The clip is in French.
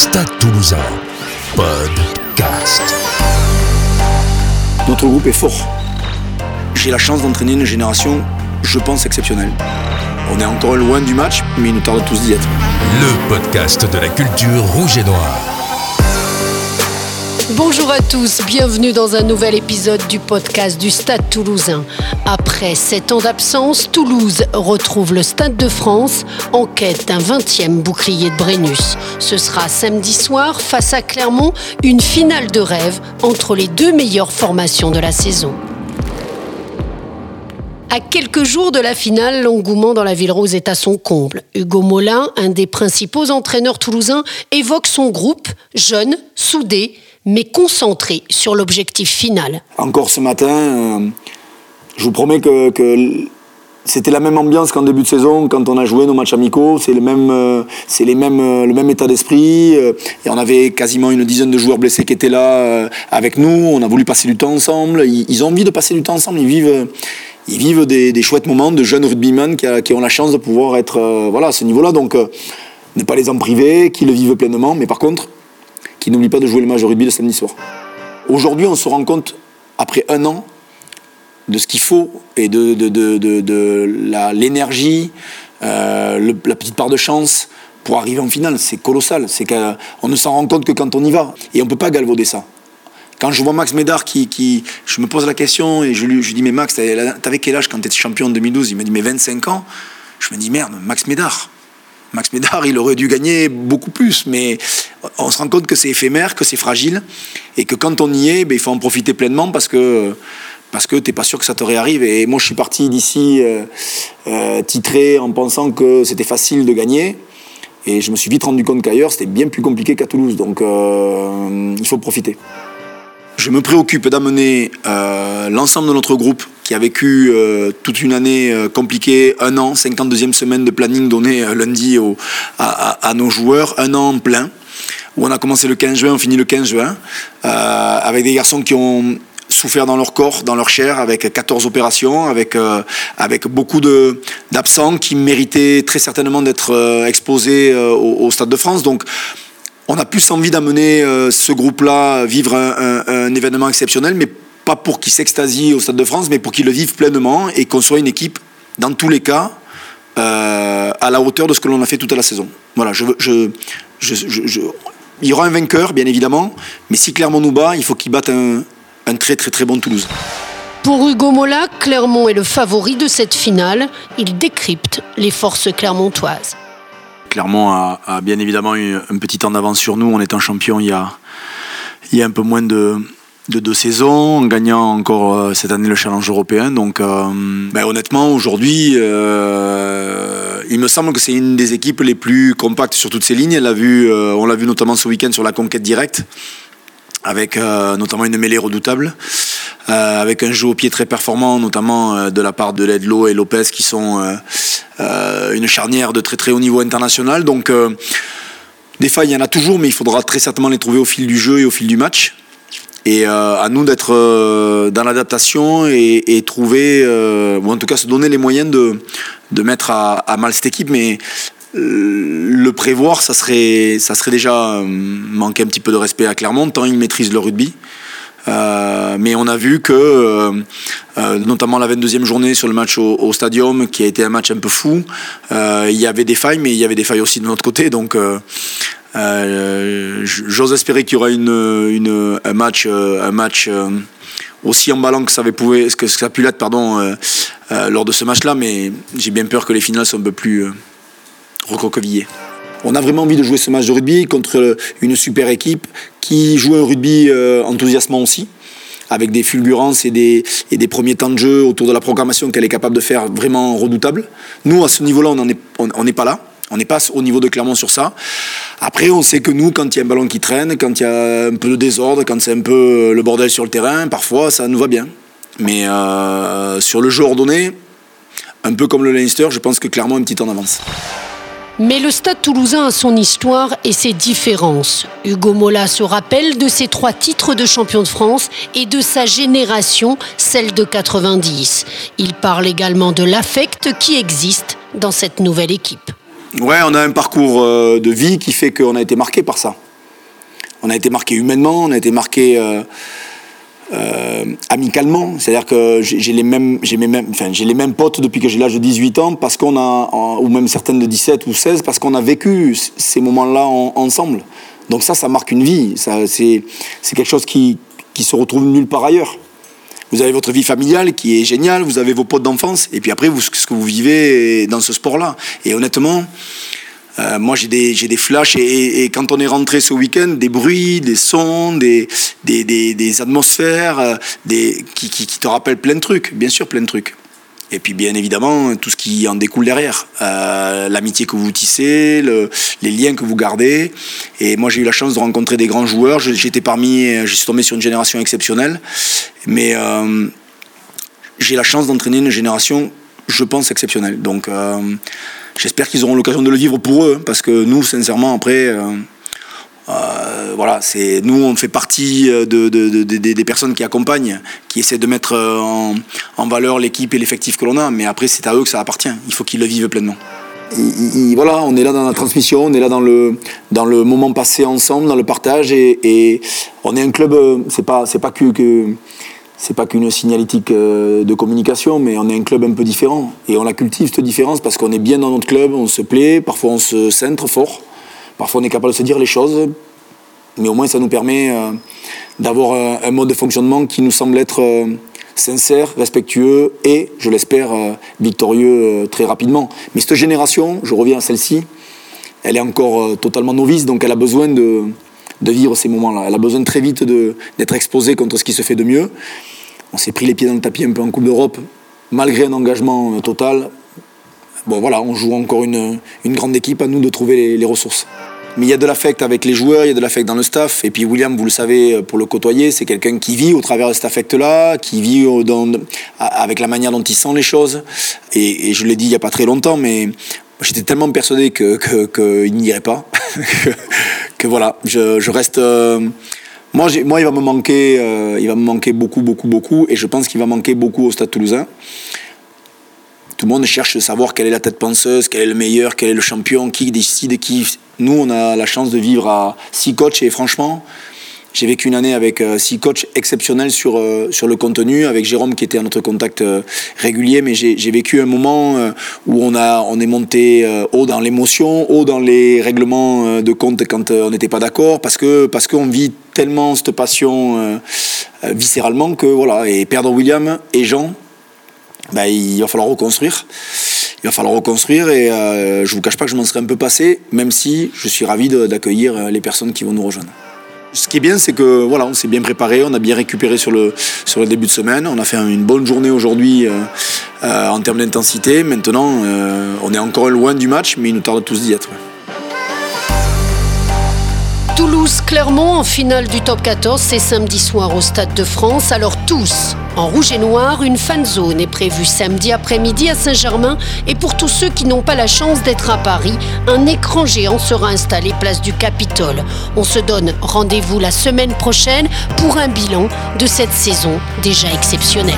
Stade Toulousain, podcast. Notre groupe est fort. J'ai la chance d'entraîner une génération, je pense, exceptionnelle. On est encore loin du match, mais il nous tarde tous d'y être. Le podcast de la culture rouge et noire. Bonjour à tous, bienvenue dans un nouvel épisode du podcast du Stade toulousain. Après sept ans d'absence, Toulouse retrouve le Stade de France en quête d'un 20e bouclier de Brennus. Ce sera samedi soir face à Clermont, une finale de rêve entre les deux meilleures formations de la saison. À quelques jours de la finale, l'engouement dans la Ville Rose est à son comble. Hugo Molin, un des principaux entraîneurs toulousains, évoque son groupe, jeune, soudé, mais concentré sur l'objectif final. Encore ce matin, euh, je vous promets que, c'était la même ambiance qu'en début de saison, quand on a joué nos matchs amicaux. C'est le même, euh, c'est les mêmes, euh, le même état d'esprit. et on avait quasiment une dizaine de joueurs blessés qui étaient là avec nous. On a voulu passer du temps ensemble. Ils, ont envie de passer du temps ensemble. Ils vivent, ils vivent des, chouettes moments de jeunes rugbymen qui, ont la chance de pouvoir être voilà, à ce niveau-là. Donc, ne pas les en priver, qu'ils le vivent pleinement. Mais par contre, qui n'oublie pas de jouer le match de rugby le samedi soir. Aujourd'hui, on se rend compte, après un an, de ce qu'il faut et de, de, de, de- l'énergie, euh, la petite part de chance pour arriver en finale. C'est colossal. C'est qu'on ne s'en rend compte que quand on y va. Et on ne peut pas galvauder ça. Quand je vois Max Médard qui, Je me pose la question et je lui, dis Mais Max, t'avais quel âge quand tu étais champion en 2012 Il me dit Mais 25 ans. Je me dis Merde, Max Médard. Max Médard, il aurait dû gagner beaucoup plus, mais on se rend compte que c'est éphémère, que c'est fragile, et que quand on y est, ben, il faut en profiter pleinement parce que parce que pas sûr que ça te réarrive. Et moi, je suis parti d'ici euh, euh, titré en pensant que c'était facile de gagner, et je me suis vite rendu compte qu'ailleurs, c'était bien plus compliqué qu'à Toulouse. Donc, euh, il faut profiter. Je me préoccupe d'amener l'ensemble de notre groupe qui a vécu euh, toute une année euh, compliquée, un an, 52e semaine de planning donné euh, lundi à, nos joueurs, un an plein, où on a commencé le 15 juin, on finit le 15 juin, avec des garçons qui ont souffert dans leur corps, dans leur chair, avec 14 opérations, avec, avec beaucoup d'absents qui méritaient très certainement d'être exposés au, Stade de France. Donc, on a plus envie d'amener ce groupe-là vivre un- un événement exceptionnel, mais pas pour qu'il s'extasie au Stade de France, mais pour qu'il le vive pleinement et qu'on soit une équipe, dans tous les cas, euh, à la hauteur de ce que l'on a fait toute la saison. Voilà, je, veux- je, je, je- je- il y aura un vainqueur, bien évidemment, mais si Clermont nous bat, il faut qu'il batte un, un très très très bon Toulouse. Pour Hugo Mola, Clermont est le favori de cette finale. Il décrypte les forces clermontoises. Clermont a, a bien évidemment eu un petit temps d'avance sur nous en étant champion il y a, il y a un peu moins de, de deux saisons, en gagnant encore euh, cette année le challenge européen. Donc euh, ben, honnêtement, aujourd'hui, euh, il me semble que c'est une des équipes les plus compactes sur toutes ces lignes. L'a vu, on l'a vu notamment ce week-end sur la conquête directe, avec notamment une mêlée redoutable. Avec un jeu au pied très performant, notamment de la part de Ledlow et Lopez, qui sont une charnière de très très haut niveau international. Donc, des failles, il y en a toujours, mais il faudra très certainement les trouver au fil du jeu et au fil du match. Et euh, à nous d'être euh, dans l'adaptation et, trouver, euh, ou en tout cas se donner les moyens de, mettre à, mal cette équipe. Mais le prévoir, ça serait, ça serait déjà manquer un petit peu de respect à Clermont, tant ils maîtrisent le rugby. Mais on a vu que, notamment la 22e journée sur le match au, au Stadium, qui a été un match un peu fou, il y avait des failles, mais il y avait des failles aussi de notre côté. Donc, euh, j'ose espérer qu'il y aura un match, euh, euh, aussi emballant que ça, avait pouvé- que ça a pu l'être lors de ce match-là, mais j'ai bien peur que les finales soient un peu plus recroquevillées. On a vraiment envie de jouer ce match de rugby contre une super équipe qui joue un rugby enthousiasmant aussi, avec des fulgurances et des, premiers temps de jeu autour de la programmation qu'elle est capable de faire vraiment redoutable. Nous, à ce niveau-là, on n'est pas là. On n'est pas au niveau de Clermont sur ça. Après, on sait que nous, quand il y a un ballon qui traîne, quand il y a un peu de désordre, quand c'est un peu le bordel sur le terrain, parfois ça nous va bien. Mais euh, sur le jeu ordonné, un peu comme le Leinster, je pense que Clermont a un petit temps d'avance. Mais le stade toulousain a son histoire et ses différences. Hugo Mola se rappelle de ses trois titres de champion de France et de sa génération, celle de 90. Il parle également de l'affect qui existe dans cette nouvelle équipe. Ouais, on a un parcours euh, de vie qui fait qu'on a été marqué par ça. On a été marqué humainement, on a été marqué euh, amicalement. C'est-à-dire que j'ai les mêmes, mêmes, enfin, j'ai les mêmes potes depuis que j'ai l'âge de 18 ans, parce qu'on a, ou même certaines de 17 ou 16, parce qu'on a vécu ces moments-là ensemble. Donc ça, ça marque une vie. Ça, c'est, c'est quelque chose qui, qui se retrouve nulle part ailleurs. Vous avez votre vie familiale qui est géniale, vous avez vos potes d'enfance, et puis après, vous, ce que vous vivez dans ce sport-là. Et honnêtement, euh, moi, j'ai des, des flashs et, quand on est rentré ce week-end, des bruits, des sons, des, des, des, atmosphères, euh, des, qui, qui, te rappellent plein de trucs, bien sûr, plein de trucs. Et puis, bien évidemment, tout ce qui en découle derrière. Euh, l'amitié que vous tissez, le, les liens que vous gardez. Et moi, j'ai eu la chance de rencontrer des grands joueurs. J'étais parmi, je suis tombé sur une génération exceptionnelle. Mais j'ai la chance d'entraîner une génération, je pense, exceptionnelle. Donc, J'espère qu'ils auront l'occasion de le vivre pour eux, parce que nous, sincèrement, après, euh, euh, voilà, c'est nous, on fait partie euh, de, des personnes qui accompagnent, qui essaient de mettre en, valeur l'équipe et l'effectif que l'on a. Mais après, c'est à eux que ça appartient. Il faut qu'ils le vivent pleinement. voilà, on est là dans la transmission, on est là dans le, dans le moment passé ensemble, dans le partage, et, on est un club, c'est pas, c'est pas que, c'est pas qu'une signalétique euh, de communication, mais on est un club un peu différent. Et on la cultive, cette différence, parce qu'on est bien dans notre club, on se plaît, parfois on se centre fort, parfois on est capable de se dire les choses, mais au moins ça nous permet euh, d'avoir un mode de fonctionnement qui nous semble être euh, sincère, respectueux et, je l'espère, victorieux très rapidement. Mais cette génération, je reviens à celle-ci, elle est encore totalement novice, donc elle a besoin de, vivre ces moments-là. Elle a besoin très vite d'être exposée contre ce qui se fait de mieux. On s'est pris les pieds dans le tapis un peu en Coupe d'Europe, malgré un engagement euh, total. Bon voilà, on joue encore une grande équipe, à nous de trouver les, ressources. Mais il y a de l'affect avec les joueurs, il y a de l'affect dans le staff. Et puis William, vous le savez, euh, pour le côtoyer, c'est quelqu'un qui vit au travers de cet affect-là, qui vit avec la manière dont il sent les choses. Et, je l'ai dit il n'y a pas très longtemps, mais j'étais tellement persuadé qu'il que, que n'irait pas. que voilà, je, reste. Euh, moi, moi, il va me manquer, euh, il va me manquer beaucoup, beaucoup, beaucoup, et je pense qu'il va manquer beaucoup au Stade Toulousain. Tout le monde cherche à savoir quelle est la tête penseuse, quel est le meilleur, quel est le champion, qui décide, qui. Nous, on a la chance de vivre à six coachs, et franchement, j'ai vécu une année avec euh, six coachs exceptionnels sur, euh, sur le contenu, avec Jérôme qui était à notre contact euh, régulier, mais j'ai vécu un moment où on, a, on est monté haut dans l'émotion, haut dans les règlements de compte quand on n'était pas d'accord, parce que parce qu'on vit tellement cette passion viscéralement que voilà, et perdre William et Jean, ben, il va falloir reconstruire. Il va falloir reconstruire et je vous cache pas que je m'en serais un peu passé, même si je suis ravi d'accueillir les personnes qui vont nous rejoindre. Ce qui est bien, c'est que voilà, on s'est bien préparé, on a bien récupéré sur le, début de semaine. On a fait une bonne journée aujourd'hui euh, euh, en termes d'intensité. Maintenant, euh, on est encore loin du match, mais il nous tarde tous d'y être. Toulouse-Clermont en finale du top 14, c'est samedi soir au Stade de France. Alors tous, en rouge et noir, une fan zone est prévue samedi après-midi à Saint-Germain. Et pour tous ceux qui n'ont pas la chance d'être à Paris, un écran géant sera installé place du Capitole. On se donne rendez-vous la semaine prochaine pour un bilan de cette saison déjà exceptionnelle.